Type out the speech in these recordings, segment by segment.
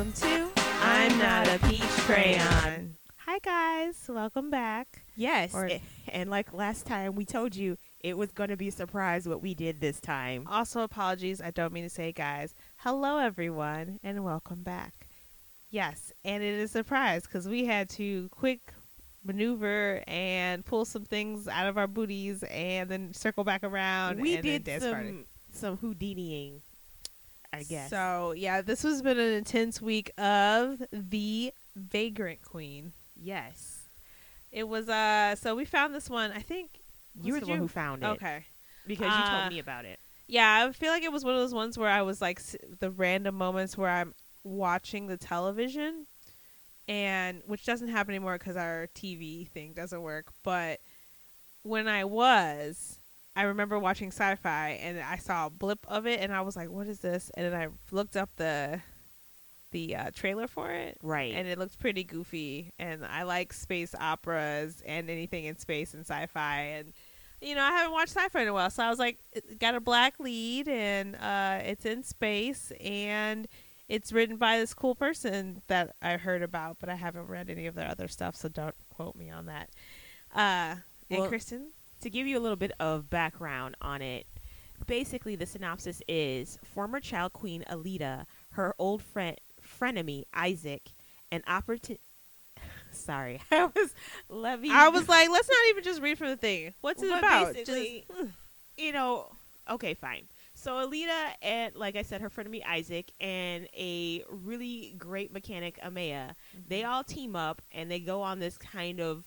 welcome to I'm Not a Peach Crayon. Hi guys, welcome back. Yes, Or- and like last time, we told you it was going to be a surprise what we did this time. Also, apologies, I don't mean to say guys. Hello everyone, and welcome back. Yes, and it is a surprise because we had to quick maneuver and pull some things out of our booties and then circle back around. We and did some some Houdiniing, I guess. So yeah, this has been an intense week of the Vagrant Queen. yes, It was uh so we found this one. I think you were the one who found it Okay. because you Uh, told me about it. Yeah, I feel like it was one of those ones where I was like s- the random moments where I'm watching the television and which doesn't happen anymore cuz our TV thing doesn't work, but when I was I remember watching Syfy and I saw a blip of it and I was like, "What is this?" And then I looked up the the uh, trailer for it Right. and it looked pretty goofy and i like space operas and anything in space and sci-fi and you know i haven't watched sci-fi in a while so i was like got a black lead and uh, it's in space and it's written by this cool person that i heard about but i haven't read any of their other stuff so don't quote me on that uh, and Well- kristen to give you a little bit of background on it, basically the synopsis is former child queen Elida, her old friend frenemy Isaac, and opportunity. Sorry, I was me. i was like let's not even just read from the thing what's it But about basically, Just- you know, okay, fine. So Elida and like I said, her friend me Isaac and a really great mechanic Amaya, they all team up and they go on this kind of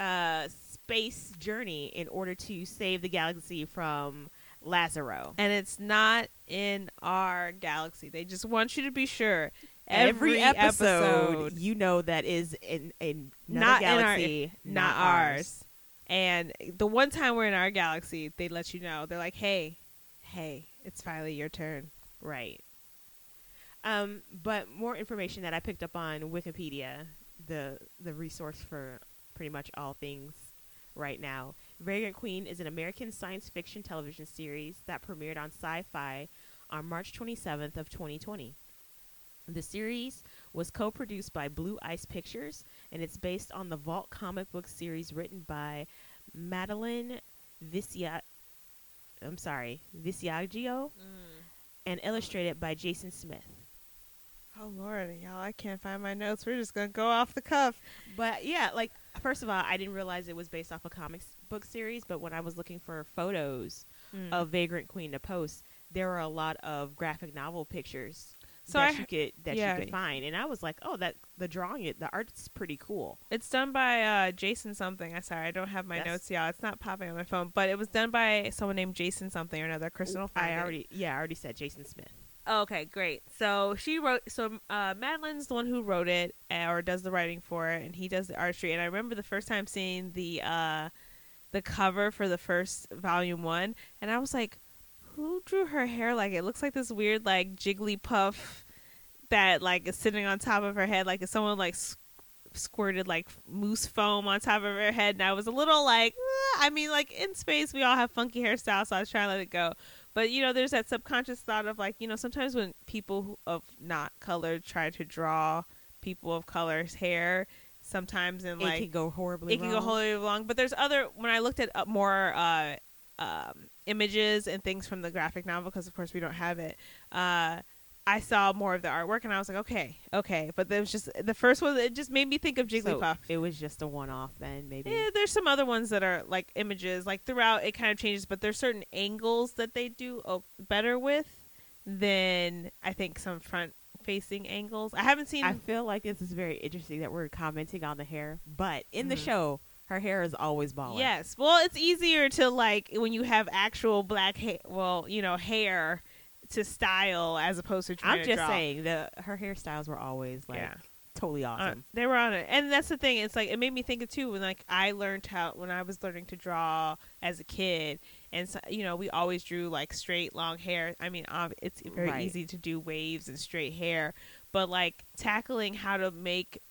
uh space journey in order to save the galaxy from Lazaro. and it's not in our galaxy. They just want you to be sure. Every, Every, episode, you know that is in in Not in our- galaxy, not ours. And the one time we're in our galaxy, they let you know. They're like, "Hey, hey, it's finally your turn." Right. Um, but more information that I picked up on Wikipedia, the the resource for pretty much all things right now. Vagrant Queen is an American science fiction television series that premiered on Syfy on March 27th of 2020. The series was co-produced by Blue Ice Pictures and it's based on the Vault comic book series written by Madeline Vicia I'm sorry, Visaggio mm. and illustrated by Jason Smith. Oh Lord, y'all! I can't find my notes. We're just gonna go off the cuff. But yeah, like first of all, I didn't realize it was based off a comics book series, but when I was looking for photos Mm. of Vagrant Queen to post, there were a lot of graphic novel pictures So that I- you could that yeah. you could find, and I was like, oh, that the drawing it, the art's pretty cool. It's done by uh, Jason something. I'm sorry, I don't have my That's- notes, y'all. It's not popping on my phone, but it was done by someone named Jason something or another. Kristen will find I it. already yeah, I already said Jason Smith. Okay, great. So she wrote. So uh, Madeline's the one who wrote it uh, or does the writing for it, and he does the artistry. And I remember the first time seeing the uh, the cover for the first volume one, and I was like, "Who drew her hair like it? Looks like this weird like Jigglypuff that like is sitting on top of her head, like if someone like." squirted like moose foam on top of her head and i was a little like "Eh." i mean like in space we all have funky hairstyles so i was trying to let it go but you know, there's that subconscious thought of like, you know, sometimes when people of not color try to draw people of color's hair, sometimes it like can go horribly. it can go horribly wrong. But there's other when I looked at uh, more uh, um, images and things from the graphic novel because of course we don't have it. Uh, I saw more of the artwork and I was like, okay, okay. But there was just the first one. It just made me think of Jigglypuff. So it was just a one-off then, maybe. Yeah, there's some other ones that are like images. Like throughout, it kind of changes, but there's certain angles that they do oh, better with than I think some front facing angles. I haven't seen. I feel like this is very interesting that we're commenting on the hair, but in the Mhm. show, her hair is always bald. yes, well, it's easier to like when you have actual black hair. Well, you know, hair to style as opposed to I'm just saying the her hairstyles were always like Yeah. totally Uh, awesome. they were on it, and that's the thing. It's like it made me think of too when like I learned how when I was learning to draw as a kid, and so, you know we always drew like straight long hair. I mean, it's very Right. easy to do waves and straight hair, but like tackling how to make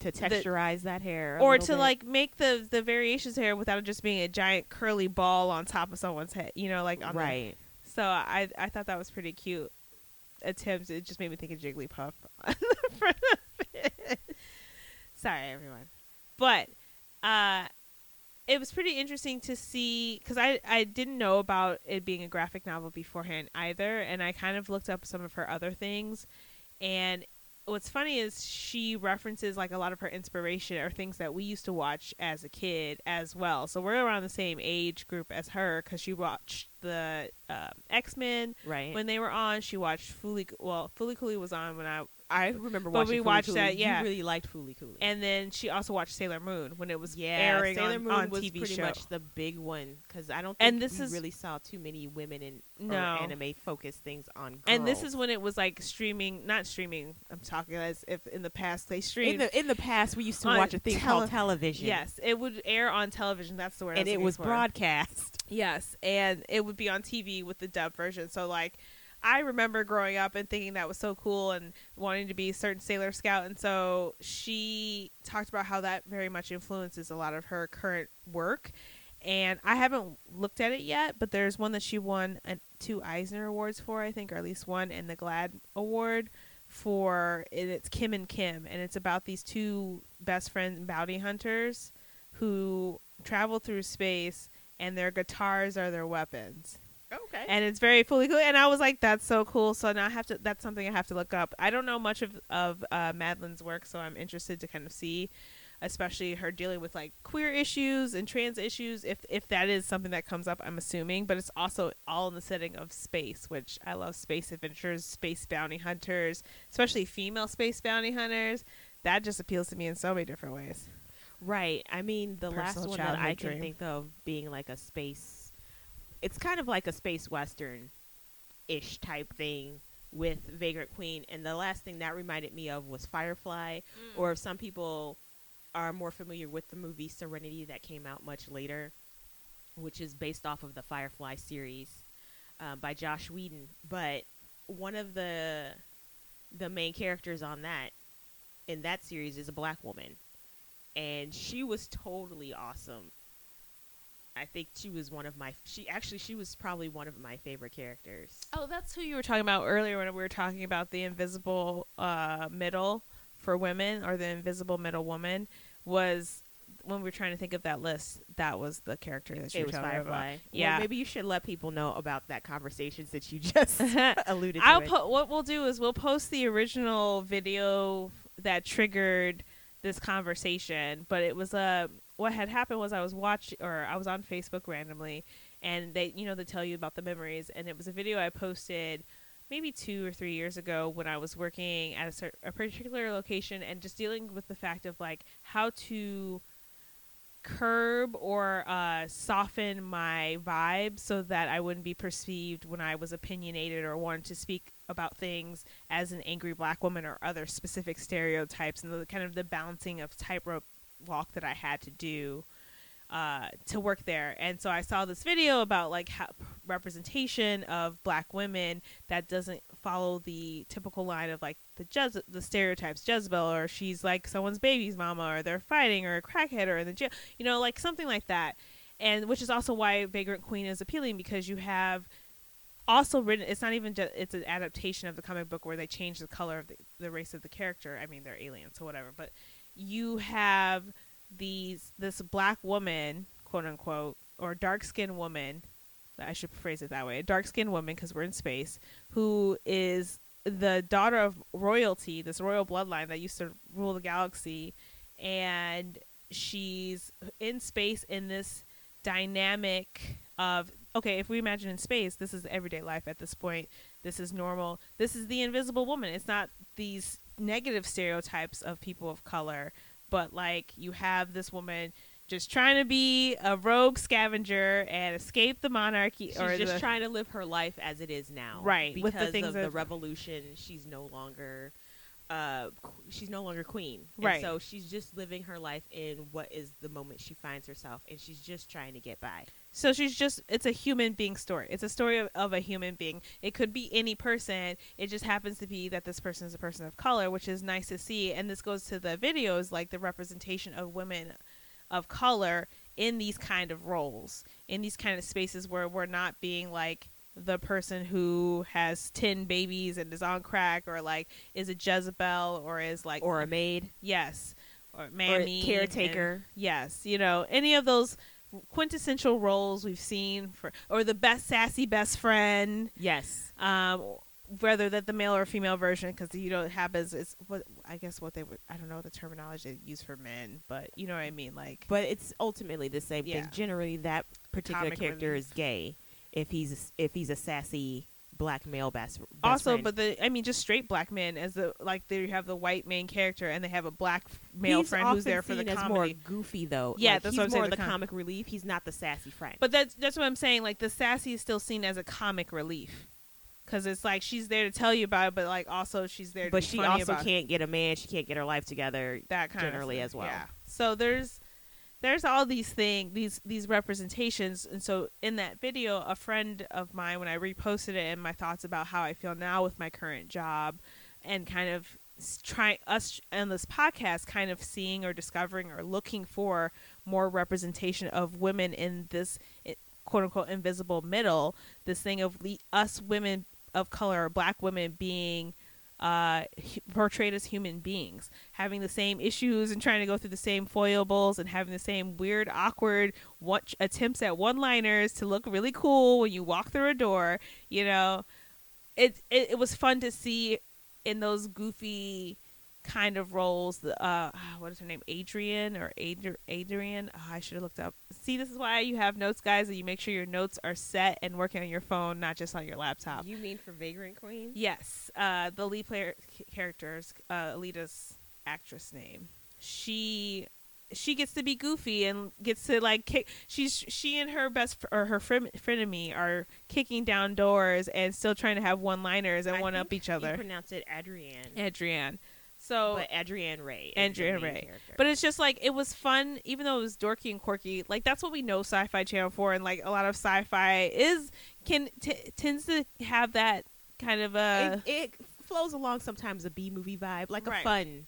to texturize that hair, or to bit. like make the the variations hair without it just being a giant curly ball on top of someone's head. You know, like on the- right. So I I thought that was pretty cute. attempt. It just made me think of Jigglypuff on the front of it. Sorry, everyone, but uh, it was pretty interesting to see because I I didn't know about it being a graphic novel beforehand either, and I kind of looked up some of her other things, and what's funny is she references like a lot of her inspiration or things that we used to watch as a kid as well. So we're around the same age group as her because she watched the um, X Men Right. when they were on. She watched Fully Well, Fooly Cooly was on when I I remember But watching we Fooly watched Cooly. that, yeah. You really liked Fooly Cooly. and then she also watched Sailor Moon when it was yeah, airing Sailor on, Moon on was TV pretty show. much the big one because I don't think And this we is- really saw too many women in No. anime focused things on girls. and this is when it was like streaming, not streaming. I'm talking as if in the past they in streamed. the in the past we used to watch a thing tele- called television. yes, it would air on television. That's the word. I and it was for. broadcast. Yes, and it would be on TV with the dub version. So like I remember growing up and thinking that was so cool and wanting to be a certain Sailor Scout and so she talked about how that very much influences a lot of her current work. And I haven't looked at it yet, but there's one that she won uh, two Eisner Awards for, I think, or at least one, and the GLAAD Award for and it's Kim and Kim, and it's about these two best friends bounty hunters who travel through space, and their guitars are their weapons Okay. and it's very fully cool. And I was like, "That's so cool!" So now I have to. That's something I have to look up. I don't know much of of uh, Madeline's work, so I'm interested to kind of see, especially her dealing with like queer issues and trans issues. If if that is something that comes up, I'm assuming. But it's also all in the setting of space, which I love. Space adventures, space bounty hunters, especially female space bounty hunters. That just appeals to me in so many different ways. Right. I mean, the last one that I childhood can think of being like a space. It's kind of like a space western, ish type thing with Vagrant Queen, and the last thing that reminded me of was Firefly. Or if some people are more familiar with the movie Serenity that came out much later, which is based off of the Firefly series uh, by Joss Whedon. But one of the the main characters on that in that series is a black woman, and she was totally awesome. I think she was one of my. She actually she was probably one of my favorite characters. Oh, that's who you were talking about earlier when we were talking about the invisible uh, middle for women or the invisible middle woman was when we were trying to think of that list. That was the character that you It were was talking Firefly. about. Yeah. Well, maybe you should let people know about that conversation since you just alluded to I'll put what we'll do is we'll post the original video that triggered this conversation, but it was a what had happened was I was watching or I was on Facebook randomly and they you know they tell you about the memories and it was a video I posted maybe 2 or 3 years ago when I was working at a, cer- a particular location and just dealing with the fact of like how to curb or uh, soften my vibe so that I wouldn't be perceived when I was opinionated or wanted to speak about things as an angry black woman or other specific stereotypes and the kind of the balancing of tightrope walk that I had to do uh, to work there. And so I saw this video about like how representation of black women that doesn't follow the typical line of like the the stereotypes Jezebel or she's like someone's baby's mama or they're fighting or a crackhead or in the jail, you know, like something like that. And which is also why Vagrant Queen is appealing because you have also written it's not even just it's an adaptation of the comic book where they change the color of the, the race of the character i mean they're aliens so whatever but you have these this black woman quote unquote or dark skinned woman i should phrase it that way a dark skinned woman because we're in space who is the daughter of royalty this royal bloodline that used to rule the galaxy and she's in space in this dynamic of okay if we imagine in space this is everyday life at this point. This is normal. This is the invisible woman. It's not these negative stereotypes of people of color but like you have this woman just trying to be a rogue scavenger and escape the monarchy She's or just the, trying to live her life as it is now, Right, Because with the things of the revolution, she's no longer, uh, she's no longer queen, And Right. so she's just living her life in what is the moment she finds herself, and she's just trying to get by. So she's just, it's a human being story. It's a story of, of a human being. It could be any person. It just happens to be that this person is a person of color, which is nice to see. And this goes to the videos, like the representation of women of color in these kind of roles, in these kind of spaces where we're not being like the person who has 10 babies and is on crack or like is a Jezebel or is like or a maid yes or or mammy a caretaker. and- yes you know any of those quintessential roles we've seen for or the best sassy best friend yes. um whether that the male or female version because you know it happens it's what i guess what they would i don't know the terminology they use for men but you know what i mean like But it's ultimately the same Yeah. thing. Generally, that particular Comic character relief. is gay if he's if he's a sassy black male best. best also friend. but the i mean just straight black men as the like they have the white main character and they have a black male he's friend who's there for the comedy more goofy though. Yeah, Like, that's what I'm saying, more the the com- comic relief. He's not the sassy friend. but that's that's what i'm saying like the sassy is still seen as a comic relief because it's like she's there to tell you about it but like also she's there to but she also can't get a man. She can't get her life together. that kind generally of as well. Yeah. So there's there's all these things, these these representations, and so in that video, a friend of mine, when I reposted it, and my thoughts about how I feel now with my current job, and kind of trying us on this podcast, kind of seeing or discovering or looking for more representation of women in this quote unquote invisible middle. This thing of le- us women of color, or black women being uh, portrayed as human beings, having the same issues and trying to go through the same foibles and having the same weird, awkward what attempts at one-liners to look really cool when you walk through a door. You know, it it, it was fun to see in those goofy kind of roles. The uh, what is her name? Adrian or Adri- Adrian? Oh, I should have looked up. See, this is why you have notes, guys. That you make sure your notes are set and working on your phone, not just on your laptop. You mean for Vagrant Queen? Yes, uh, the lead player c- character's uh, Elida's actress name. She she gets to be goofy and gets to like kick. She's she and her best fr- or her fren- frenemy are kicking down doors and still trying to have one liners and I one up each You other. pronounce it Adriyan. Adriyan. So but Adriyan Rae. Adriyan Rae. character. But it's just like it was fun, even though it was dorky and quirky. Like that's what we know Sci-Fi Channel for, and like a lot of sci-fi is can t- tends to have that kind of a it, it flows along sometimes a B movie vibe, like Right. a fun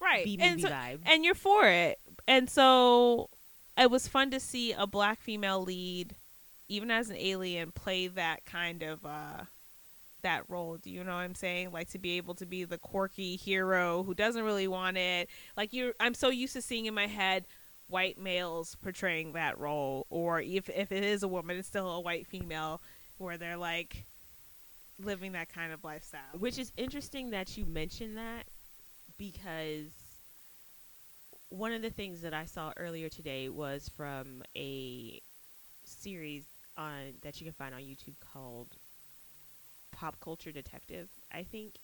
right B movie so, vibe. and you're for it. And so it was fun to see a black female lead, even as an alien, play that kind of uh that role. Do you know what I'm saying? Like to be able to be the quirky hero who doesn't really want it. Like you I'm so used to seeing in my head white males portraying that role or if if it is a woman it's still a white female where they're like living that kind of lifestyle. Which is interesting that you mentioned that because one of the things that I saw earlier today was from a series on that you can find on YouTube called Pop Culture Detective, I think.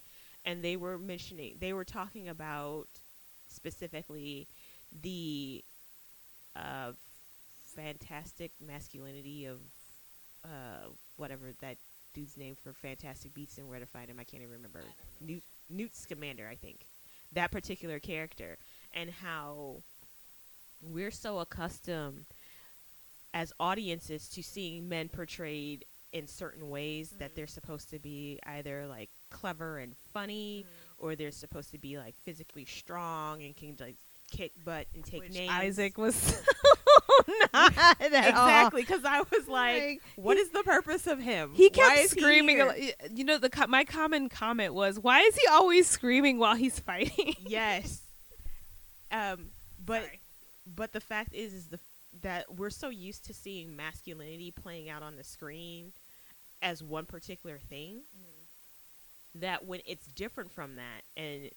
And they were mentioning they were talking about specifically the uh, fantastic masculinity of uh, whatever that dude's name for Fantastic Beasts and Where to Find Him. I can't even remember. Newt, Newt Scamander, I think. That particular character. And how we're so accustomed as audiences to seeing men portrayed in certain ways that they're supposed to be either like clever and funny or they're supposed to be like physically strong and can like kick butt and take Which names. Isaac was not at exactly because I was like, Like, what is the purpose of him? He kept he screaming. here? you know, the co- my common comment was, "Why is he always screaming while he's fighting?" yes. Um, but Sorry. but the fact is, is the that we're so used to seeing masculinity playing out on the screen as one particular thing that when it's different from that and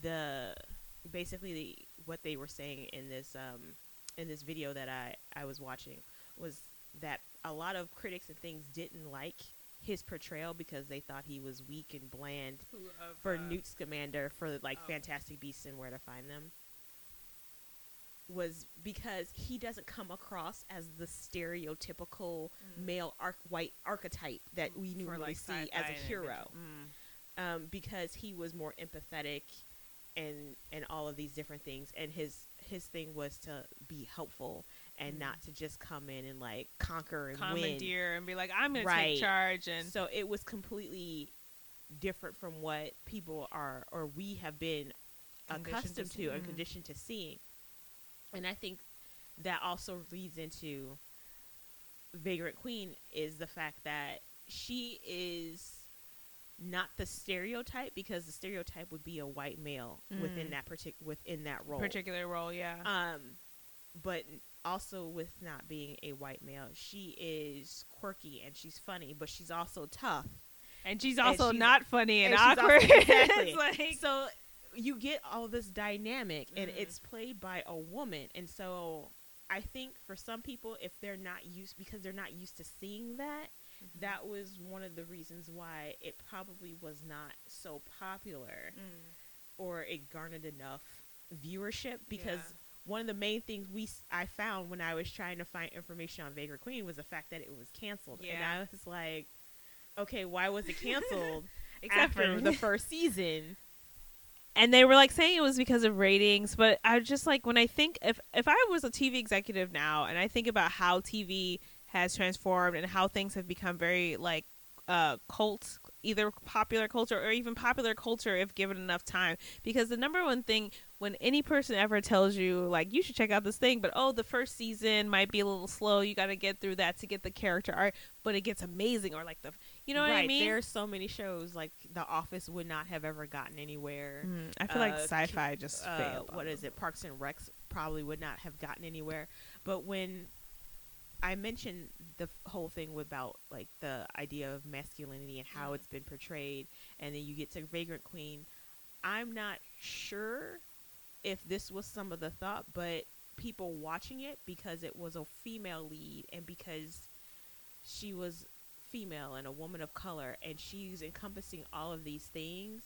the basically the, what they were saying in this um in this video that I I was watching was that a lot of critics and things didn't like his portrayal because they thought he was weak and bland for Newt Scamander for like oh. Fantastic Beasts and Where to Find Them was because he doesn't come across as the stereotypical male arch- white archetype that we normally see as a hero. Um, because he was more empathetic and and all of these different things and his his thing was to be helpful and Mhm. not to just come in and like conquer and win. commandeer and be like, "I'm gonna Right. take charge." And So it was completely different from what people are or we have been Conditioned to accustomed to and mhm. conditioned to seeing. And I think that also leads into Vagrant Queen is the fact that she is not the stereotype because the stereotype would be a white male within Mm. that partic- within that role. Particular role, yeah. Um, but also with not being a white male, she is quirky and she's funny, but she's also tough. and she's and also she's- not funny and, and awkward. also- exactly. like so you get all this dynamic and Mhm. it's played by a woman and so i think for some people if they're not used because they're not used to seeing that Mm-hmm. that was one of the reasons why it probably was not so popular Mm. or it garnered enough viewership because Yeah. one of the main things we s- I found when I was trying to find information on Vagrant Queen was the fact that it was canceled and I was like okay why was it canceled Except after for the first season and they were like saying it was because of ratings but i just like when i think if if i was a tv executive now and i think about how tv has transformed and how things have become very like uh cult either popular culture or even popular culture if given enough time. Because the number one thing when any person ever tells you like you should check out this thing but oh the first season might be a little slow. You got to get through that to get the character art but it gets amazing or like the you know what i right, mean There's so many shows like The Office would not have ever gotten anywhere. Mm, i feel like uh, Syfy just Uh, failed what is it? Parks and Recs probably would not have gotten anywhere. But when I mentioned the whole thing about like the idea of masculinity and how Mhm. it's been portrayed, and then you get to Vagrant Queen, I'm not sure if this was some of the thought, but people watching it because it was a female lead and because she was female and a woman of color and she's encompassing all of these things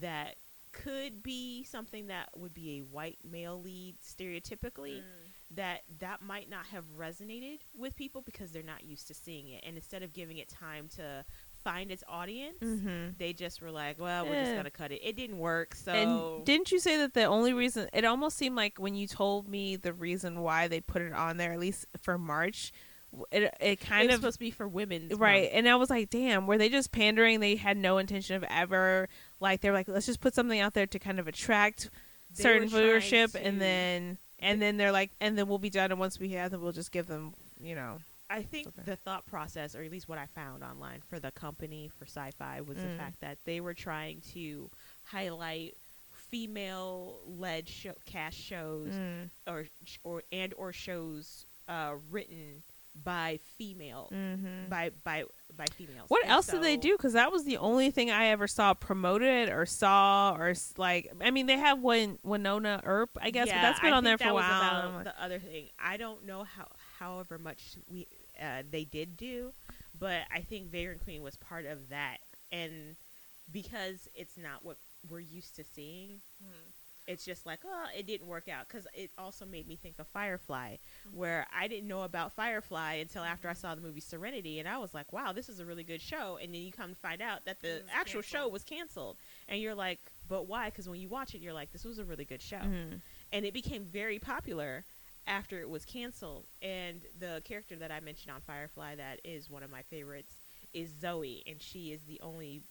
that could be something that would be a white male lead stereotypically Mm. that that might not have resonated with people because they're not used to seeing it and instead of giving it time to find its audience Mhm. they just were like well we're just gonna cut it it didn't work so And didn't you say that the only reason it almost seemed like when you told me the reason why they put it on there, at least for March, it it kind was of supposed to be for women right. And I was like, damn, were they just pandering? They had no intention of ever like they're like, let's just put something out there to kind of attract They certain viewership, to- and then and then they're like, and then we'll be done. And once we have them, we'll just give them, you know, I think the thought process, or at least what I found online for the company for Syfy, was Mm. the fact that they were trying to highlight female-led show, cast shows, mm, or or and or shows uh, written by female mhm. by by by females. What And else did they do? Because that was the only thing I ever saw promoted or saw or like. I mean, they have Win- Wynonna Earp, I guess, Yeah, but that's been I on there for a while. about the other thing, I don't know how, however much we uh, they did do, but I think Vagrant Queen was part of that, and because it's not what we're used to seeing, Hmm. It's just like, oh, it didn't work out. Because it also made me think of Firefly, Mm-hmm. where I didn't know about Firefly until after I saw the movie Serenity, and I was like, wow, this is a really good show. And then you come to find out that the actual show was canceled, and you're like, but why? Because when you watch it, you're like, this was a really good show mhm. and it became very popular after it was canceled. And the character that I mentioned on Firefly that is one of my favorites is Zoe, and she is the only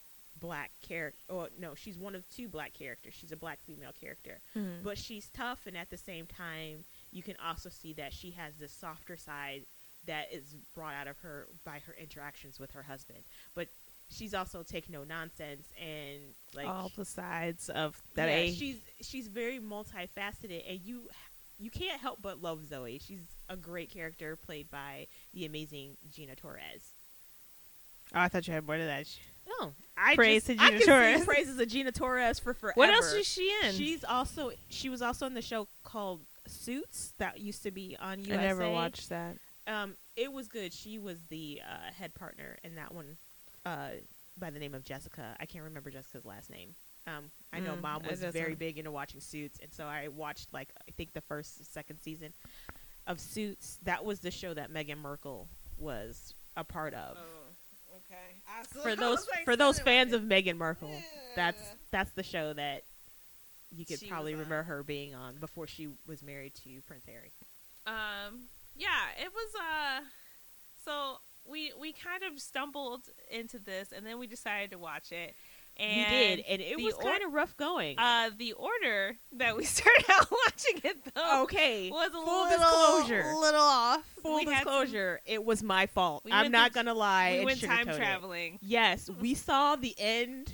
black character. Oh no, she's one of two black characters. She's a black female character, Mhm. but she's tough, and at the same time, you can also see that she has this softer side that is brought out of her by her interactions with her husband. But she's also take no nonsense and like all the sides of that. yeah, she's she's very multifaceted, and you you can't help but love Zoe. She's a great character played by the amazing Gina Torres. oh, I thought you had more to that. No, I Praise just, to I Gina can Torres. praises of Gina Torres for forever. What else is she in? She's also she was also in the show called Suits that used to be on USA. I never watched that. Um, it was good. She was the uh, head partner in that one, uh, by the name of Jessica. I can't remember Jessica's last name. Um, I know Mm, mom was doesn't- very big into watching Suits, and so I watched like I think the first, second season of Suits. That was the show that Meghan Markle was a part of. Oh, okay. For those for those fans of Meghan Markle, that's that's the show that you could She probably remember her being on before she was married to Prince Harry. Um, yeah, it was. Uh, so we we kind of stumbled into this, and then we decided to watch it. And we did, and it was kind of rough going. Uh, the order that we started out watching it though okay, was a full little disclosure. little off. Full We had some- disclosure, it was my fault. We I'm not gonna lie. we went time sugarcoat it. traveling. Yes, we saw the end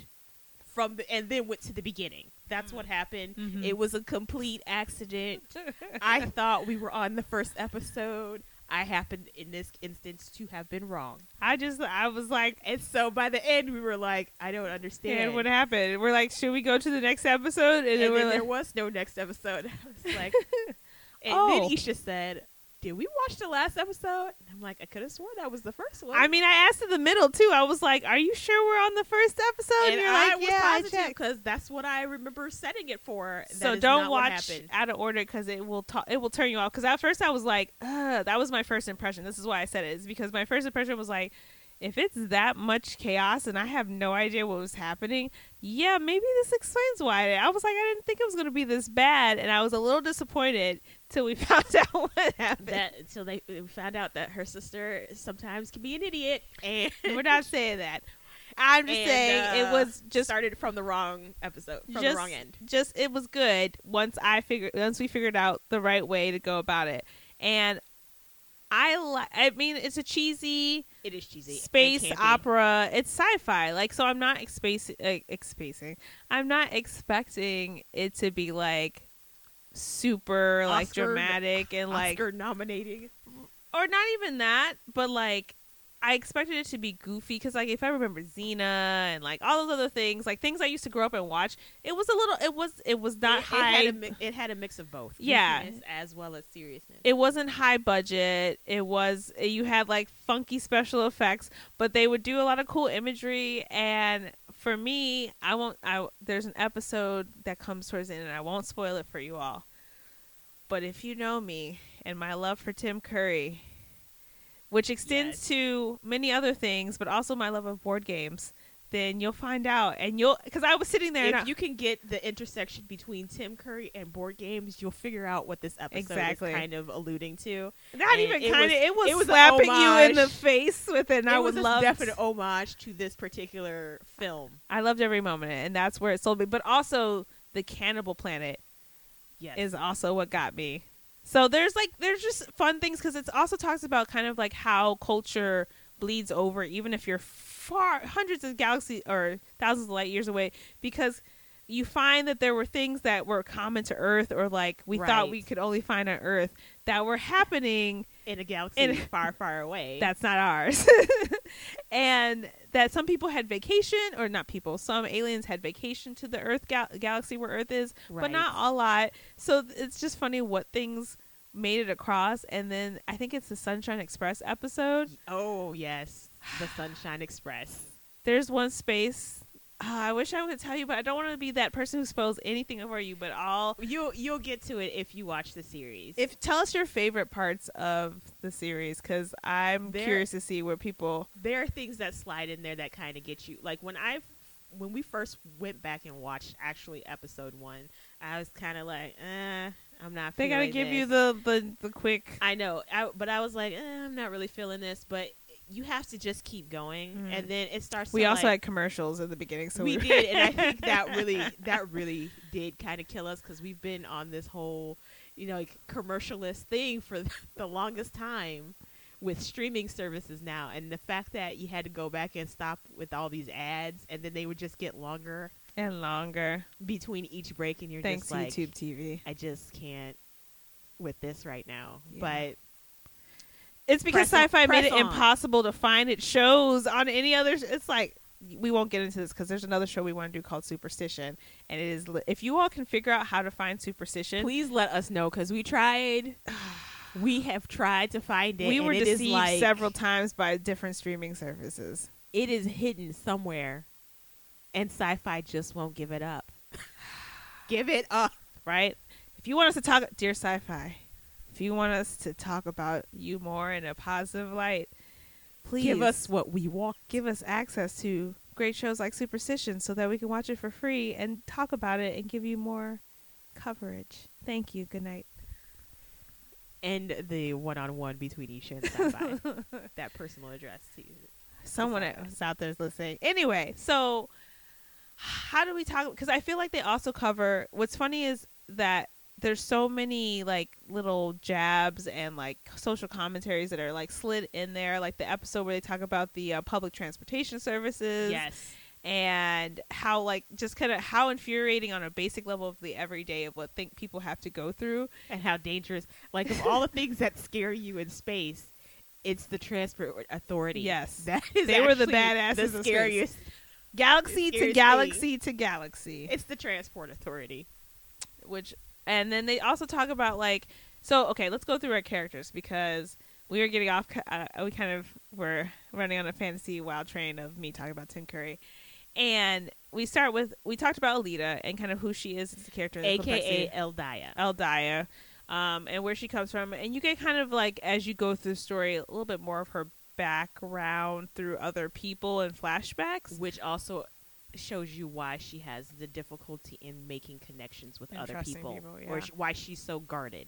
from the and then went to the beginning. That's what happened. Mhm. It was a complete accident. I thought we were on the first episode. I happened in this instance to have been wrong. I just I was like, And so by the end we were like, I don't understand. and what happened? We're like, should we go to the next episode? And, and then then there was no next episode. I was like And Oh. then Esha said, Did we watch the last episode? And I'm like, I could have sworn that was the first one. I mean, I asked in the middle too. I was like, "Are you sure we're on the first episode?" and you're I like, was "Yeah, I positive checked." because that's what I remember setting it for. So don't watch out of order because it will ta- it will turn you off. Because at first I was like, Ugh, that was my first impression. This is why I said it is because my first impression was like, if it's that much chaos and I have no idea what was happening, yeah, maybe this explains why. I was like, I didn't think it was going to be this bad, and I was a little disappointed till we found out what happened. that until they found out that her sister sometimes can be an idiot and We're not saying that. I'm just and, saying it uh, was just started from the wrong episode from just, the wrong end. Just it was good once I figured once we figured out the right way to go about it, and I li- I mean it's a cheesy It is cheesy. space opera. It's sci-fi, like so. I'm not expace uh, expacing. I'm not expecting it to be like super like Oscar- dramatic and like Oscar nominating. or not even that, but like I expected it to be goofy because like if I remember Xena and like all those other things, like things I used to grow up and watch, it was a little, it was, it was not it, high. It had, a, mi- it had a mix of both. Yeah. as well as seriousness. it wasn't high budget. It was you had like funky special effects, but they would do a lot of cool imagery. And for me, I won't. I there's an episode that comes towards the end, and I won't spoil it for you all. But if you know me and my love for Tim Curry, which extends Yes. to many other things, but also my love of board games, then you'll find out. And you'll because I was sitting there, and I- if you can get the intersection between Tim Curry and board games, you'll figure out what this episode Exactly. is kind of alluding to. not and even kind of, it was it was slapping you in the face with it. And it I was would a love definite homage to this particular film. I loved every moment, and that's where it sold me. But also, the Cannibal Planet Yes, is also what got me. So there's like there's just fun things because it also talks about kind of like how culture bleeds over, even if you're far hundreds of galaxies or thousands of light years away, because you find that there were things that were common to Earth, or like we thought we could only find on Earth that were happening in a galaxy in- far, far away. that's not ours. and that some people had vacation, or not people, some aliens had vacation to the Earth gal- galaxy where Earth is, but not Right. a lot. So it's just funny what things made it across. And then I think it's the Sunshine Express episode. Oh yes, the Sunshine Express. There's one space. Ah, I wish I would tell you, but I don't want to be that person who spoils anything for you. But I'll You'll you'll get to it if you watch the series. if tell us your favorite parts of the series because I'm There- curious to see where people. there are things that slide in there that kind of get you like when i when we first went back and watched actually episode one i was kind of like eh, i'm not They gotta give you the the the quick. i know I, but i was like eh, i'm not really feeling this but you have to just keep going Mhm. and then it starts We also like, had commercials at the beginning, so we were- did and i think that really that really did kind of kill us because we've been on this whole you know like commercialist thing for the longest time with streaming services now and the fact that you had to go back and stop with all these ads and then they would just get longer and longer. between each break and you're Thanks just like YouTube TV. i just can't with this right now Yeah. but It's because Press Syfy made it on. impossible to find it shows on any other. It's like we won't get into this because there's another show we want to do called Superstition, and it is li- if you all can figure out how to find Superstition, please let us know because we tried we have tried to find it we and were it is deceived like, several times by different streaming services. it is hidden somewhere and Syfy just won't give it up give it up right? If you want us to talk, dear Syfy, if you want us to talk about you more in a positive light, please give us what we want give us access to great shows like Superstition so that we can watch it for free and talk about it and give you more coverage. Thank you. Good night. and the one-on-one between Esha and Syfy that personal address to you Someone else out there is listening. Anyway, so how do we talk? Because I feel like they also cover. What's funny is that there's so many like little jabs and like social commentaries that are like slid in there like the episode where they talk about the uh, public transportation services Yes. and how like just kind of how infuriating on a basic level of the everyday of what think people have to go through And how dangerous. Like, of all the things that scare you in space, it's the transport authority. Yes. That is They were the badasses The scariest. galaxy to galaxy to galaxy It's the transport authority. which and then they also talk about like so okay let's go through our characters because we were getting off uh, we kind of were running on a fantasy wild train of me talking about tim curry and we start with we talked about elida and kind of who she is as a character AKA Eldaya. Eldaya, um, and where she comes from, and you get kind of like as you go through the story a little bit more of her background through other people and flashbacks. Which also shows you why she has the difficulty in making connections with other people, people, or sh- why she's so guarded.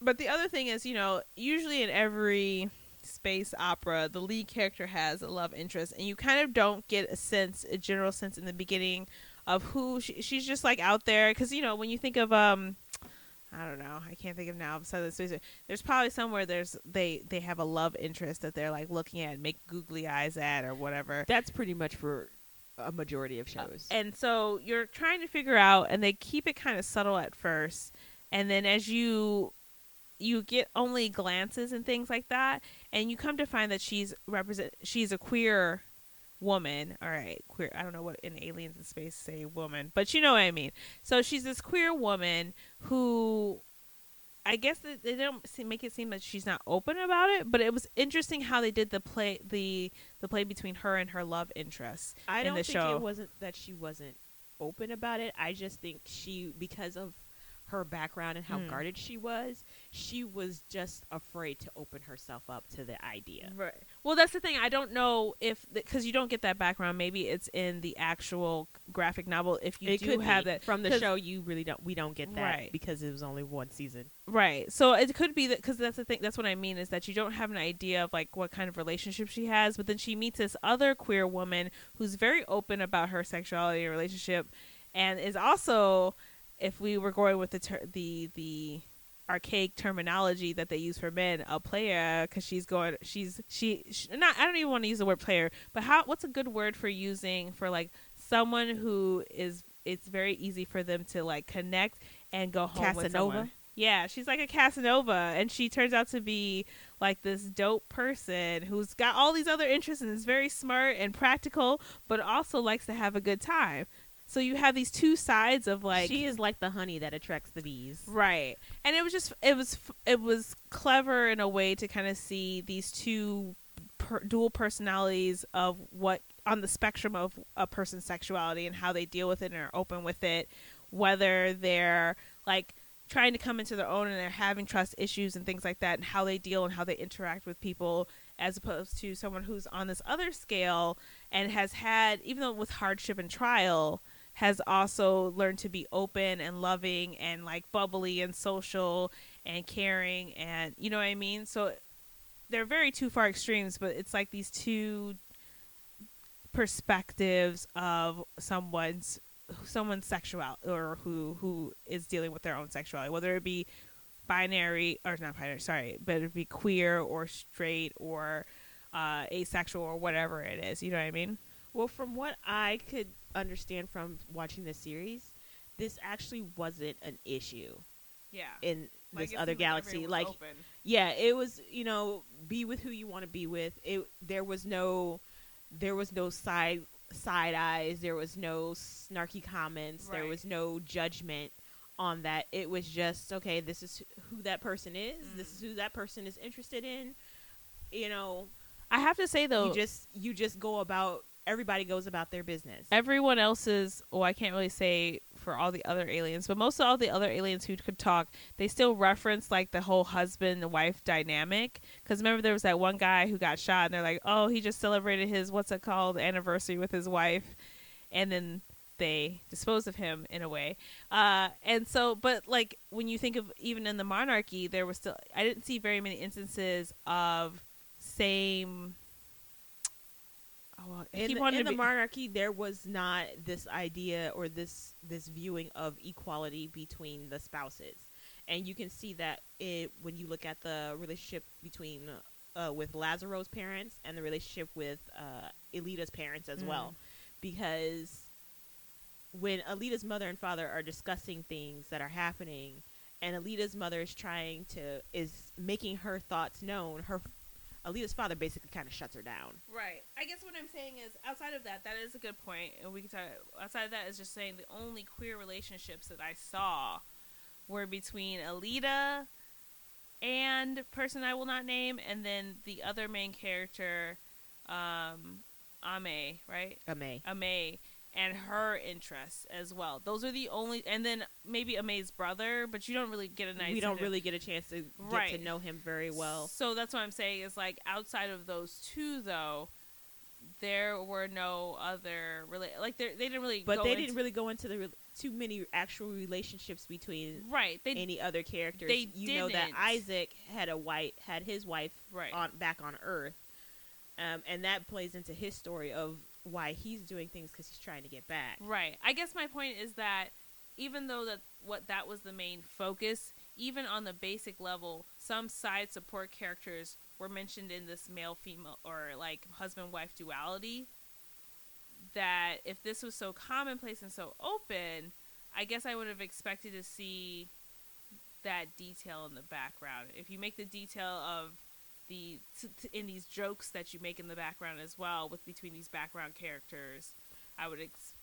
But the other thing is, you know, usually in every space opera, the lead character has a love interest, and you kind of don't get a sense, a general sense in the beginning of who she, she's just like out there. Because you know, when you think of um. I don't know. I can't think of now. Southern Space. There's probably somewhere there's they they have a love interest that they're like looking at, and make googly eyes at, or whatever. That's pretty much for a majority of shows. Uh, and so you're trying to figure out, and they keep it kind of subtle at first, and then as you you get only glances and things like that, and you come to find that she's represent she's a queer woman. All right, queer. I don't know what in aliens in space say woman, but you know what I mean. So she's this queer woman who. I guess they, they don't make it seem that she's not open about it, but it was interesting how they did the play the the play between her and her love interest. I in don't the think show. it wasn't that she wasn't open about it. I just think she, because of her background and how Mm. guarded she was, she was just afraid to open herself up to the idea. Right. Well, that's the thing. I don't know if because you don't get that background. Maybe it's in the actual graphic novel. If you it do could have that from the show. You really don't. We don't get that Right. because it was only one season. right? So it could be that because that's the thing. That's what I mean is that you don't have an idea of like what kind of relationship she has, but then she meets this other queer woman who's very open about her sexuality and relationship, and is also, if we were going with the ter- the the archaic terminology that they use for men a player because she's going she's she, she not i don't even want to use the word player but how what's a good word for using for like someone who is it's very easy for them to like connect and go home with Casanova? someone. yeah she's like a casanova and she turns out to be like this dope person who's got all these other interests and is very smart and practical but also likes to have a good time so you have these two sides of like she is like the honey that attracts the bees. right and it was just it was it was clever in a way to kind of see these two per, dual personalities of what on the spectrum of a person's sexuality and how they deal with it and are open with it whether they're like trying to come into their own and they're having trust issues and things like that and how they deal and how they interact with people as opposed to someone who's on this other scale and has had even though with hardship and trial has also learned to be open and loving and like bubbly and social and caring and you know what I mean? So they're very two far extremes, but it's like these two perspectives of someone's someone's sexual or who who is dealing with their own sexuality, whether it be binary or not binary, sorry, but it be queer or straight or uh, asexual or whatever it is. You know what I mean? Well, from what I could understand from watching the series, this actually wasn't an issue Yeah. in this other galaxy. Like, open. yeah, it was. You know, be with who you want to be with. It. There was no. There was no side side eyes. There was no snarky comments. There was no judgment on that. It was just okay. This is who that person is. This Mm. is who that person is interested in. You know, I have to say though, you just you just go about. Everybody goes about their business. everyone else's well i can't really say for all the other aliens but most of all the other aliens who could talk they still reference like the whole husband and wife dynamic. Because remember there was that one guy who got shot and they're like oh he just celebrated his what's it called anniversary with his wife. And then they dispose of him in a way. Uh and so but like when you think of even in the monarchy there was still i didn't see very many instances of same Oh, well, in keep the, in the be- monarchy there was not this idea or this this viewing of equality between the spouses and you can see that it when you look at the relationship between uh, with Lazaro's parents and the relationship with uh, Elida's parents as Mm. well because when Elida's mother and father are discussing things that are happening and Elida's mother is trying to is making her thoughts known her Elida's father basically kind of shuts her down Right. I guess what I'm saying is, outside of that, that is a good point, and we can talk. Outside of that is just saying the only queer relationships that I saw were between Alita and person I will not name, and then the other main character, um, Amae, right? Amae Amae and her interests as well. Those are the only, and then maybe Amae's brother, but you don't really get a nice. we don't really get a chance to get to know him very well. So that's what I'm saying is like outside of those two though, there were no other rela- like they they didn't really. But go they into- didn't really go into the re- too many actual relationships between right. They any other characters. they you know that. Isaac had a white had his wife right. on back on Earth, um, and that plays into his story of why he's doing things because he's trying to get back. Right. I guess my point is that even though that what that was the main focus, even on the basic level, some side support characters were mentioned in this male female or like husband wife duality that if this was so commonplace and so open, I guess I would have expected to see that detail in the background. If you make the detail of the t- t- in these jokes that you make in the background as well with between these background characters, I would ex-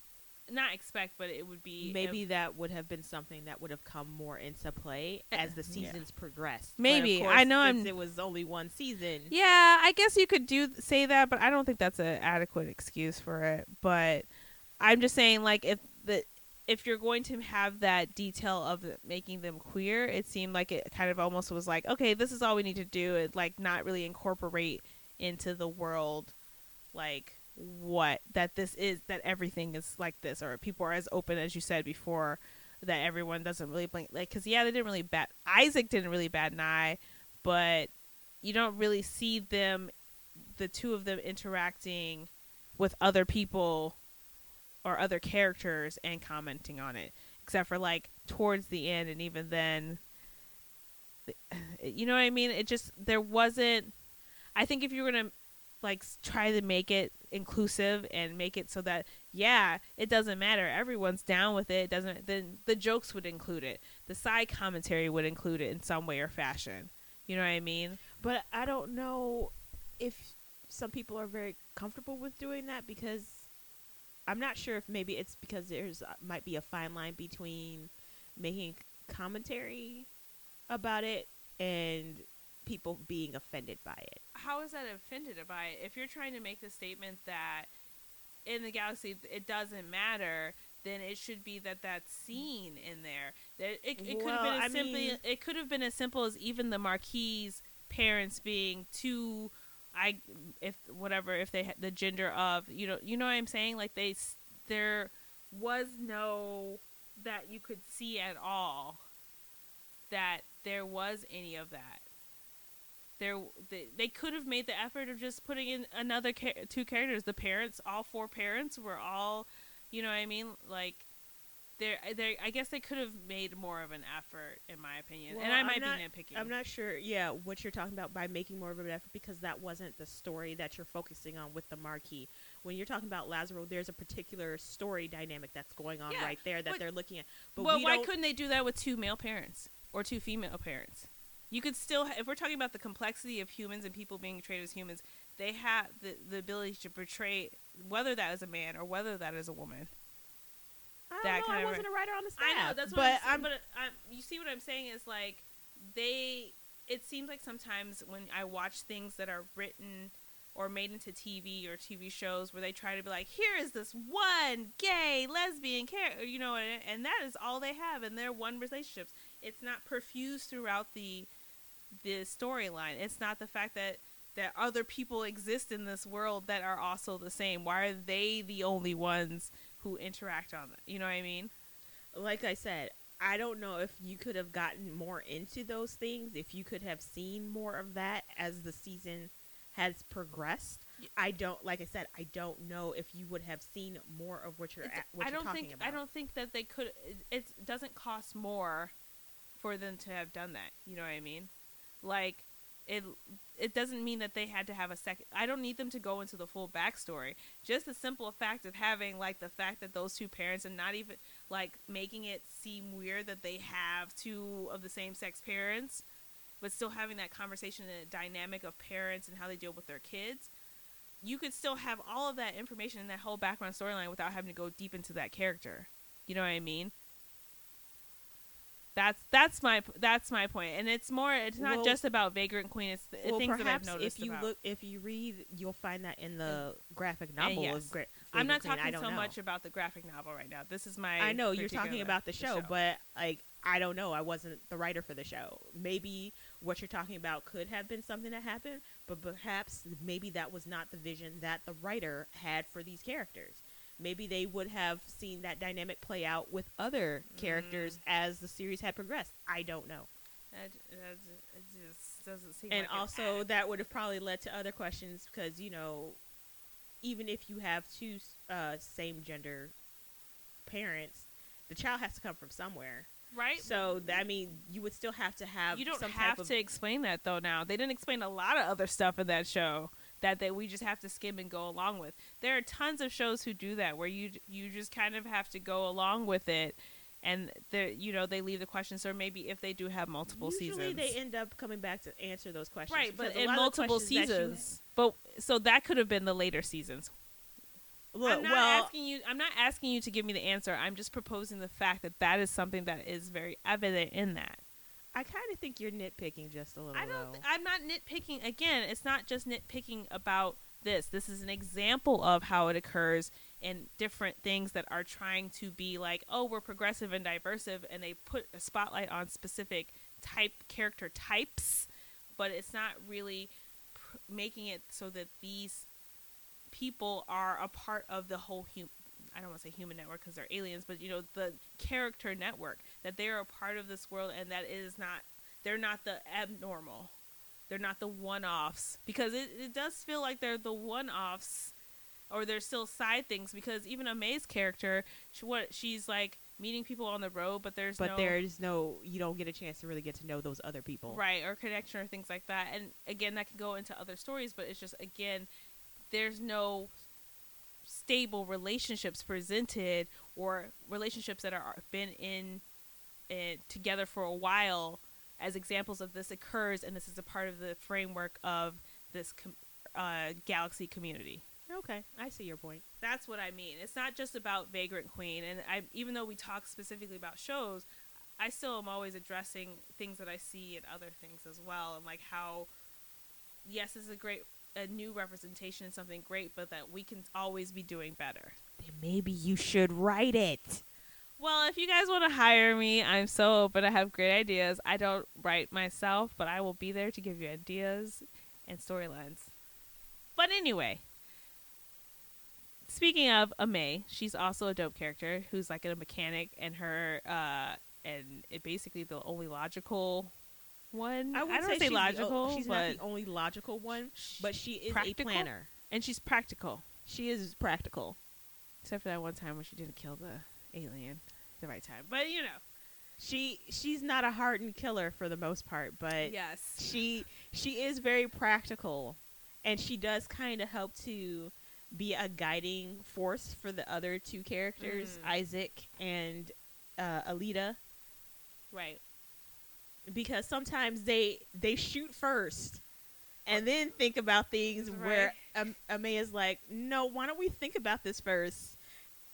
not expect, but it would be Maybe that would have been something that would have come more into play eh, as the Yeah. seasons progressed. But of Maybe. course, I know I'm- it was only one season. Yeah, I guess you could do say that, but I don't think that's an adequate excuse for it. But I'm just saying, like, if the if you're going to have that detail of making them queer, it seemed like it kind of almost was like, okay, this is all we need to do. It like not really incorporate into the world, like what that this is that everything is like this, or people are as open as you said before. That everyone doesn't really blink, like, because yeah, they didn't really bat. Isaac didn't really bat an eye, but you don't really see them the two of them interacting with other people or other characters and commenting on it except for like towards the end and even then you know what i mean? It just there wasn't i think if you were gonna like try to make it inclusive and make it so that yeah it doesn't matter everyone's down with it, it doesn't then the jokes would include it the side commentary would include it in some way or fashion you know what i mean? But I don't know if some people are very comfortable with doing that because I'm not sure if maybe it's because there's uh, might be a fine line between making commentary about it and people being offended by it. how is that offended by it? If you're trying to make the statement that in the galaxy it doesn't matter, then it should be that that's seen in there. That it, it could have Well, been I as simply mean- it could have been as simple as even the Marquis parents being too I if whatever if they the gender of you know you know what I'm saying? Like they there was no that you could see at all that there was any of that. There they, they could have made the effort of just putting in another cha- two characters. The parents all four parents were all you know what i mean? Like there uh, they i guess they could have made more of an effort in my opinion and Well, i I'm might not- be nitpicking I'm not sure, yeah, what you're talking about by making more of an effort because that wasn't the story that you're focusing on with the marquee. When you're talking about Lazaro, there's a particular story dynamic that's going on Yeah, right there that but- they're looking at. But well we why couldn't they do that with two male parents or two female parents you could still if we're talking about the complexity of humans and people being treated as humans they have the, the ability to portray whether that is a man or whether that is a woman I don't that know, kind I of- wasn't a writer on the staff. I know that's what but I'm, I'm, but I'm, you see what I'm saying is like they. It seems like sometimes when I watch things that are written or made into TV or TV shows where they try to be like, here is this one gay lesbian character, you know, and, and that is all they have in their one relationships. It's not perfused throughout the the storyline. It's not the fact that that other people exist in this world that are also the same. Why are they the only ones who interact on it? You know what I mean? like I said, I don't know if you could have gotten more into those things, if you could have seen more of that as the season has progressed. I don't like I said I don't know if you would have seen more of what you're at, what I you're don't talking think about. I don't think that they could. It, it doesn't cost more for them to have done that. You know what I mean? Like it. It doesn't mean that they had to have a second. I don't need them to go into the full backstory. Just the simple fact of having like the fact that those two parents and not even like making it seem weird that they have two of the same sex parents, but still having that conversation and the dynamic of parents and how they deal with their kids you could still have all of that information in that whole background storyline without having to go deep into that character. You know what I mean? That's that's my that's my point, and it's more. It's not Well- just about Vagrant Queen. It's the well, things that I've noticed if you about. look if you read you'll find that in the graphic novel yes. of Gra- I'm not Queen. Talking so know. much about the graphic novel right now. This is my. I know you're talking about the show, but like I don't know. I wasn't the writer for the show. Maybe what you're talking about could have been something that happened, but perhaps maybe that was not the vision that the writer had for these characters. Maybe they would have seen that dynamic play out with other characters as the series had progressed. I don't know. that, that, just doesn't seem. and like also that would have probably led to other questions because you know even if you have two uh, same gender parents the child has to come from somewhere right. so i mean you would still have to have you don't have to explain that though. Now they didn't explain a lot of other stuff in that show that that we just have to skim and go along with. There are tons of shows who do that where you you just kind of have to go along with it, and they you know they leave the questions or maybe if they do have multiple usually seasons. they end up coming back to answer those questions Right, but in the multiple seasons. But so that could have been the later seasons. Look, I'm not well asking you. I'm not asking you to give me the answer. I'm just proposing the fact that that is something that is very evident in that. I kind of think you're nitpicking just a little I don't. though. I'm not nitpicking. Again, it's not just nitpicking about this. This is an example of how it occurs in different things that are trying to be like, oh, we're progressive and diversive, and they put a spotlight on specific type character types, but it's not really pr- making it so that these people are a part of the whole human. I don't want to say human network because they're aliens, but you know the character network that they are a part of this world, and that it is not. They're not the abnormal. They're not the one-offs because it, it does feel like they're the one-offs, or they're still side things. Because even Amae's character, she, what she's like meeting people on the road, but there's but no there's no you don't get a chance to really get to know those other people right or connection or things like that and again that can go into other stories but it's just again there's no stable relationships presented or relationships that are been in uh, together for a while as examples of this occurs and this is a part of the framework of this com- uh, galaxy community okay i see your point that's what I mean. It's not just about Vagrant Queen, and I even though we talk specifically about shows, I still am always addressing things that I see in other things as well, and like how, yes, this is a great a new representation something great, but that we can always be doing better. then maybe you should write it Well, if you guys want to hire me, I'm so open. I have great ideas. I don't write myself, but I will be there to give you ideas and storylines. But anyway, speaking of Amae, she's also a dope character who's like a mechanic, and her uh, and it basically the only logical one. I would don't say, say she's the o- logical, she's but not the only logical one, but she is Practical? a planner. and she's practical. She is practical. Except for that one time when she didn't kill the alien the right time. But you know, She she's not a hardened killer for the most part, but yes, she she is very practical, and she does kind of help to be a guiding force for the other two characters, Mm. Isaac and uh, Elida, right. Because sometimes they they shoot first. And then think about things where um, is like, no, why don't we think about this first,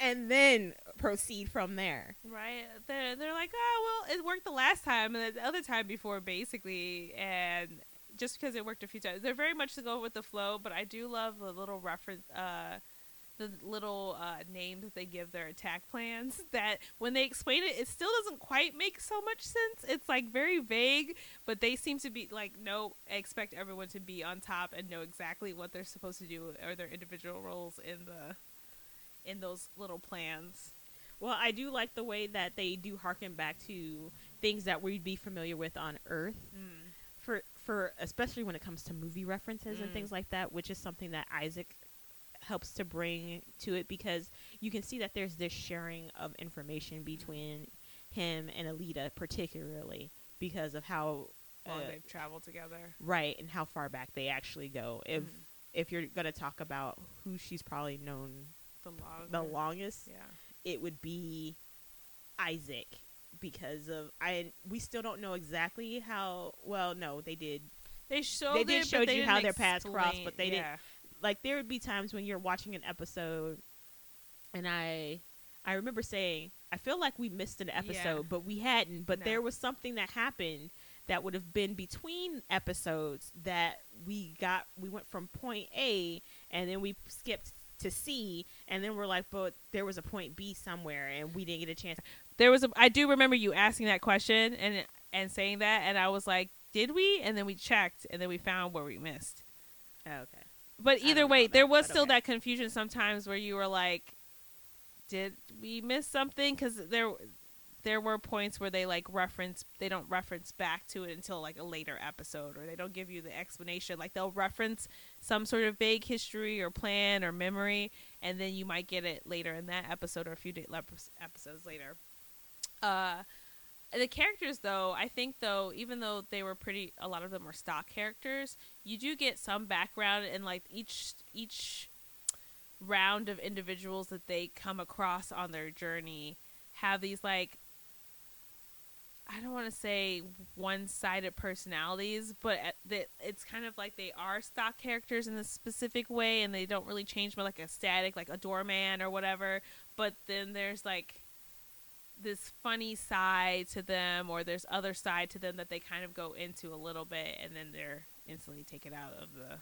and then proceed from there. Right. They're they're like, oh well, it worked the last time and the other time before, basically, and just because it worked a few times, they're very much to go with the flow. But I do love the little reference, uh, the little uh, name that they give their attack plans. That when they explain it, it still doesn't quite make so much sense. It's like very vague, but they seem to be like, no, I expect everyone to be on top and know exactly what they're supposed to do or their individual roles in the in those little plans. Well, I do like the way that they do harken back to things that we'd be familiar with on Earth. Mm. For for especially when it comes to movie references and Mm. things like that, which is something that Isaac helps to bring to it because you can see that there's this sharing of information between him and Elida, particularly because of how Long uh, they've traveled together. right and how far back they actually go. If Mhm. if you're gonna talk about who she's probably known the long, the longest, yeah. it would be Isaac because of I. We still don't know exactly how. Well, no, they did. They showed They did it, showed you how their paths crossed, but they didn't- yeah. Like there would be times when you're watching an episode, and I, I remember saying, I feel like we missed an episode, but we hadn't. But No. there was something that happened that would have been between episodes that we got. We went from point A, and then we skipped to C, and then we're like, but there was a point B somewhere, and we didn't get a chance. There was a. I do remember you asking that question and and saying that, and I was like, "Did we?" And then we checked, and then we found where we missed. Oh, okay. But either way, there was still okay. that confusion sometimes where you were like, "Did we miss something?" Because there, there were points where they like reference. They don't reference back to it until like a later episode, or they don't give you the explanation. Like they'll reference some sort of vague history or plan or memory, and then you might get it later in that episode or a few episodes later. Uh, the characters though i think though even though they were pretty a lot of them were stock characters you do get some background and like each each round of individuals that they come across on their journey have these like i don't want to say one-sided personalities but uh, at it's kind of like they are stock characters in a specific way and they don't really change but like a static like a doorman or whatever but then there's like this funny side to them or there's other side to them that they kind of go into a little bit and then they're instantly taken out of the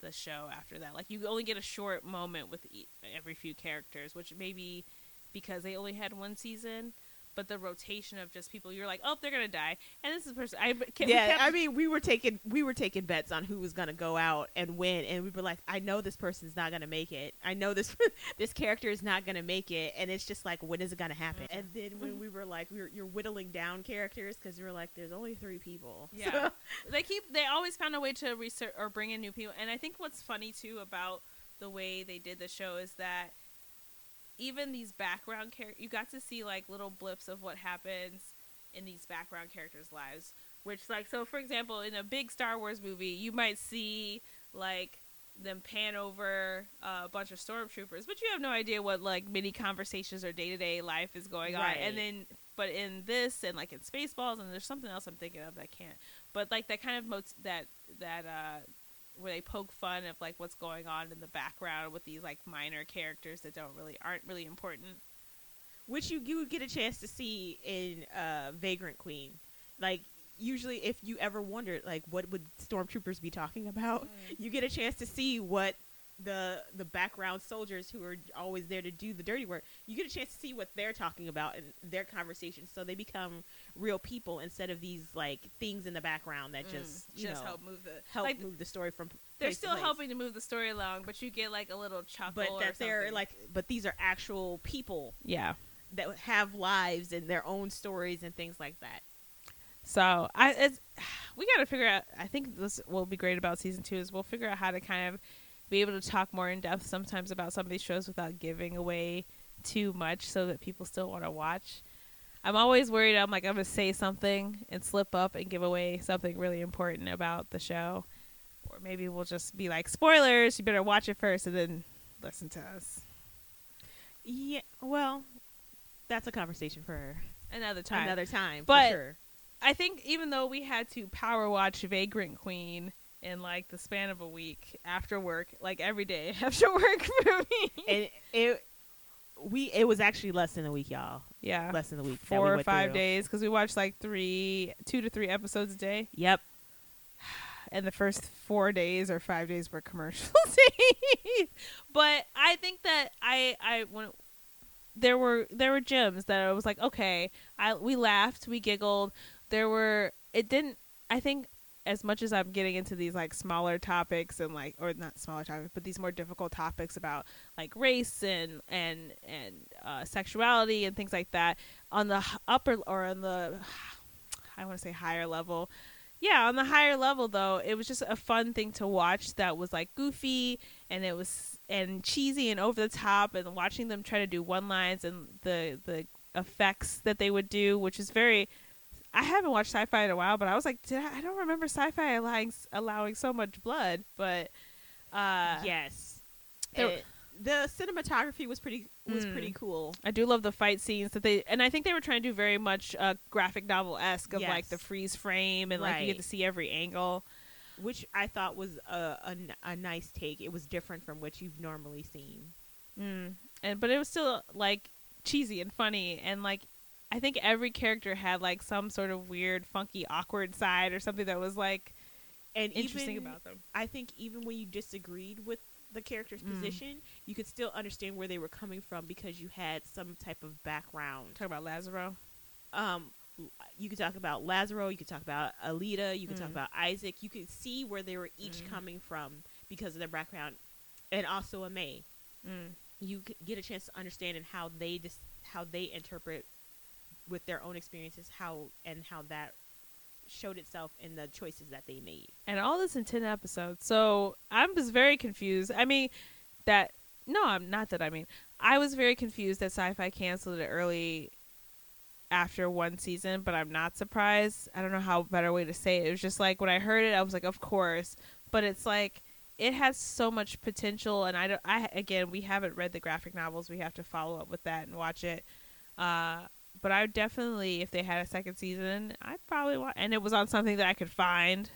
the show after that. Like you only get a short moment with e- every few characters which maybe because they only had one season but the rotation of just people you're like oh they're gonna die and this is the person i kept, yeah, kept- I mean, we were taking we were taking bets on who was gonna go out and win, and we were like, I know this person's not gonna make it. I know this this character is not gonna make it, and it's just like, when is it gonna happen? Mhm. And then when we were like, we were, you're whittling down characters because we were like, there's only three people. Yeah. they keep they always found a way to research or bring in new people and i think what's funny too about the way they did the show is that even these background characters you got to see like little blips of what happens in these background characters lives which like so for example in a big star wars movie you might see like them pan over uh, a bunch of stormtroopers but you have no idea what like mini conversations or day-to-day life is going on Right. and then but in this and like in spaceballs and there's something else i'm thinking of that I can't but like that kind of mot- that that uh where they poke fun of like what's going on in the background with these like minor characters that don't really aren't really important which you you would get a chance to see in uh, Vagrant Queen. Like usually, if you ever wondered like what would stormtroopers be talking about, you get a chance to see what the the background soldiers who are always there to do the dirty work. You get a chance to see what they're talking about in their conversations, so they become real people instead of these like things in the background that mm, just you just know help move the help like move the story from. they're to still place. helping to move the story along but you get like a little chuckle but that they're like, but these are actual people yeah that have lives and their own stories and things like that. So I, it's, we got to figure out. I think this will be great about season two is we'll figure out how to kind of be able to talk more in depth sometimes about some of these shows without giving away too much, so that people still want to watch. I'm always worried. I'm like I'm gonna say something and slip up and give away something really important about the show, or maybe we'll just be like spoilers. You better watch it first and then listen to us Yeah, well, that's a conversation for another time. another time. But- for sure. I think even though we had to power watch Vagrant Queen in like the span of a week after work, like every day after work for me. and it we it was actually less than a week, y'all. yeah, Less than a week. four we or five through. days because we watched like three, two to three episodes a day, Yep. and the first four days or five days were commercial days. but I think that I I when there were there were gems that I was like, okay, I we laughed, we giggled. There were it didn't. I think as much as I'm getting into these like smaller topics and like or not smaller topics, but these more difficult topics about like race and and and uh, sexuality and things like that on the upper or on the I want to say higher level, yeah, on the higher level though, it was just a fun thing to watch that was like goofy and it was and cheesy and over the top and watching them try to do one lines and the the effects that they would do, which is very I haven't watched sci-fi in a while, but I was like, Did I, I don't remember sci-fi allowing allowing so much blood, but uh yes. there- It- the cinematography was pretty was Mm. pretty cool. I do love the fight scenes that they, and I think they were trying to do very much uh, graphic novel esque of like the freeze frame and like you get to see every angle. which I thought was a a nice take. It was different from what you've normally seen. Mm. And but it was still like cheesy and funny, and like I think every character had like some sort of weird, funky, awkward side or something that was like And interesting even, about them. I think even when you disagreed with the character's Mm. position, you could still understand where they were coming from because you had some type of background. Talk about Lazaro. Um, you could talk about Lazaro, you could talk about Elida, you could talk Mm. about Isaac. You could see where they were each Mm. coming from because of their background, and also Amae. Mm. you get a chance to understand and how they dis- how they interpret with their own experiences how and how that showed itself in the choices that they made. And all this in ten episodes. So I'm just very confused. I mean, that no, I'm not that. I mean, I was very confused that Syfy canceled it early after one season, but I'm not surprised. I don't know how better way to say it. It was just like when I heard it, I was like, of course. But it's like it has so much potential, and I don't. I again, we haven't read the graphic novels. We have to follow up with that and watch it. Uh, but I would definitely, if they had a second season, I'd probably watch. And it was on something that I could find.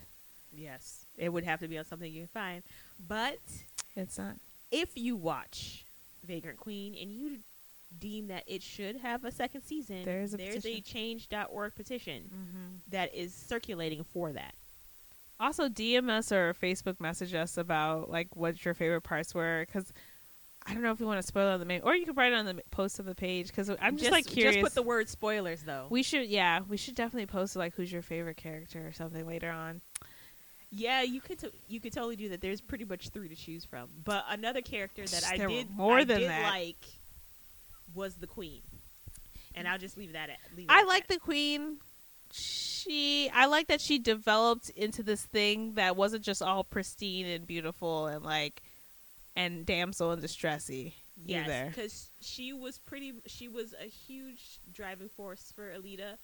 Yes, it would have to be on something you can find. But It's not. if you watch Vagrant Queen and you deem that it should have a second season, There's a there's petition. a change.org petition Mm-hmm. that is circulating for that. Also, DM us or Facebook message us about like what your favorite parts were, because I don't know if we want to spoil it on the main, or you can write it on the post of the page. Because I'm just, like curious. Just put the word spoilers though. we should, yeah, we should definitely post like who's your favorite character or something later on. Yeah, you could to- you could totally do that. There's pretty much three to choose from. But another character that I There were did more I than did that. like was the queen, and I'll just leave that at. Leave it I like the queen. She, I like that she developed into this thing that wasn't just all pristine and beautiful and like, and damsel in distressy yes, either. because she was pretty. She was a huge driving force for Elida,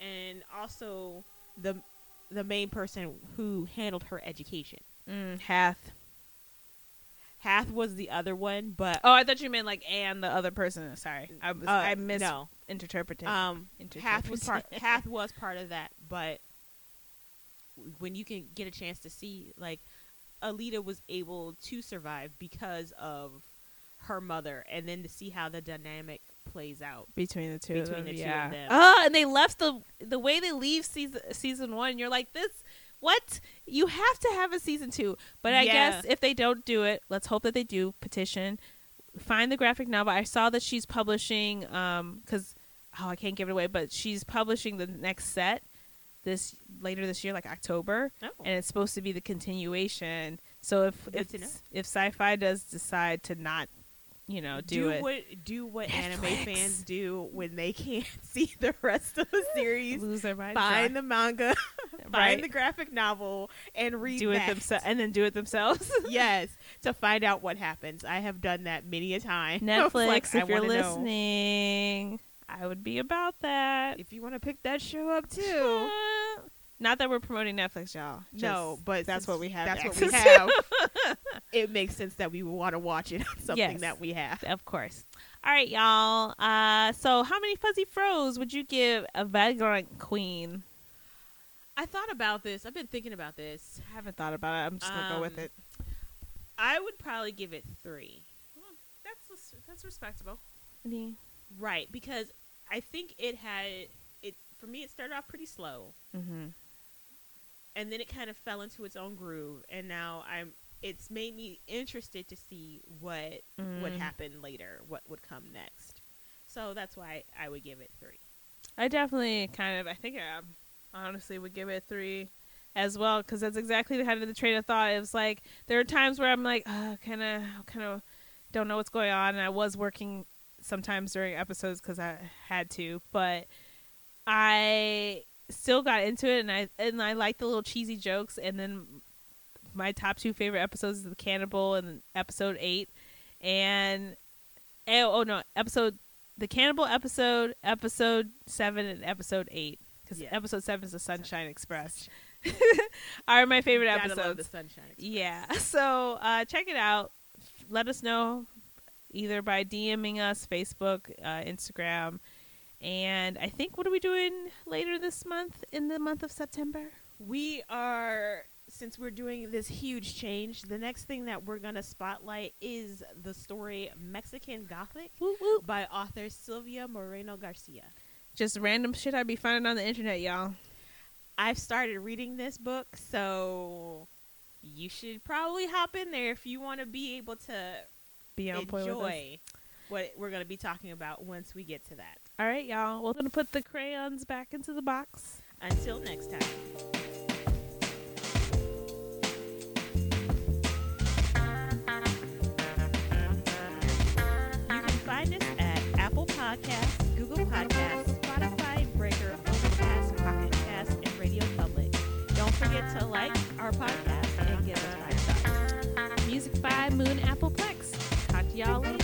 and also the the main person who handled her education. Mm, Hath. Hath was the other one, but Oh, I thought you meant like and the other person. Sorry, I was uh, I no. misinterpreted. Um, Hath was part. Hath was part of that, but when you can get a chance to see, like, Elida was able to survive because of her mother, and then to see how the dynamic plays out. between the two of them, the two of them. Oh, and they left the the way they leave season season one. You're like this. What you have to have a season two, but I Yeah. guess if they don't do it, let's hope that they do. Petition, find the graphic novel. I saw that she's publishing, um, because oh, I can't give it away, but she's publishing the next set this later this year, like October. Oh, and it's supposed to be the continuation. So if Good if if Syfy does decide to not, you know, do, it, what do what anime fans do when they can't see the rest of the series. lose their mind, Find the manga, right? find the graphic novel, and read do it themselves, and then do it themselves. yes, to find out what happens. I have done that many a time. Netflix, Like, I if you're wanna know. I would be about that. if you want to pick that show up too. Not that we're promoting Netflix, y'all. no, but that's what we have. That's what we have. it makes sense that we would want to watch it on something Yes. that we have. of course. All right, y'all. Uh, so how many fuzzy froze would you give a Vagrant Queen? I thought about this. I've been thinking about this. I haven't thought about it. I'm just gonna go with Um, it. I would probably give it three. That's that's respectable. Right, because I think it had it for me. It started off pretty slow, Mm-hmm. and then it kind of fell into its own groove, and now I'm. It's made me interested to see what would Mm. happen later, what would come next. So that's why I would give it three. I definitely kind of. I think I honestly would give it three as well because that's exactly the kind of the train of thought. It was like there are times where I'm like, uh, kind of, kind of don't know what's going on, and I was working sometimes during episodes because I had to, but I still got into it, and I and I like the little cheesy jokes. And then my top two favorite episodes is the cannibal and episode eight, and oh, oh no, episode the cannibal episode, episode seven, and episode eight. Because Yeah. episode seven is the Sunshine Express. are my favorite episodes. the Sunshine Express. Yeah. So uh, check it out. Let us know either by DMing us, Facebook, uh, Instagram. And I think, what are we doing later this month in the month of September? We are since we're doing this huge change, the next thing that we're gonna spotlight is the story Mexican Gothic Woo woo. by author Silvia Moreno Garcia. Just random shit I'd be finding on the internet, y'all. I've started reading this book, so you should probably hop in there if you want to be able to Be on point with us. enjoy what we're going to be talking about once we get to that. All right, y'all. We're gonna put the crayons back into the box. Until next time. You can find us at Apple Podcasts, Google Podcasts, Spotify, Breaker, Overcast, Pocket Cast, and Radio Public. Don't forget to like our podcast y'all.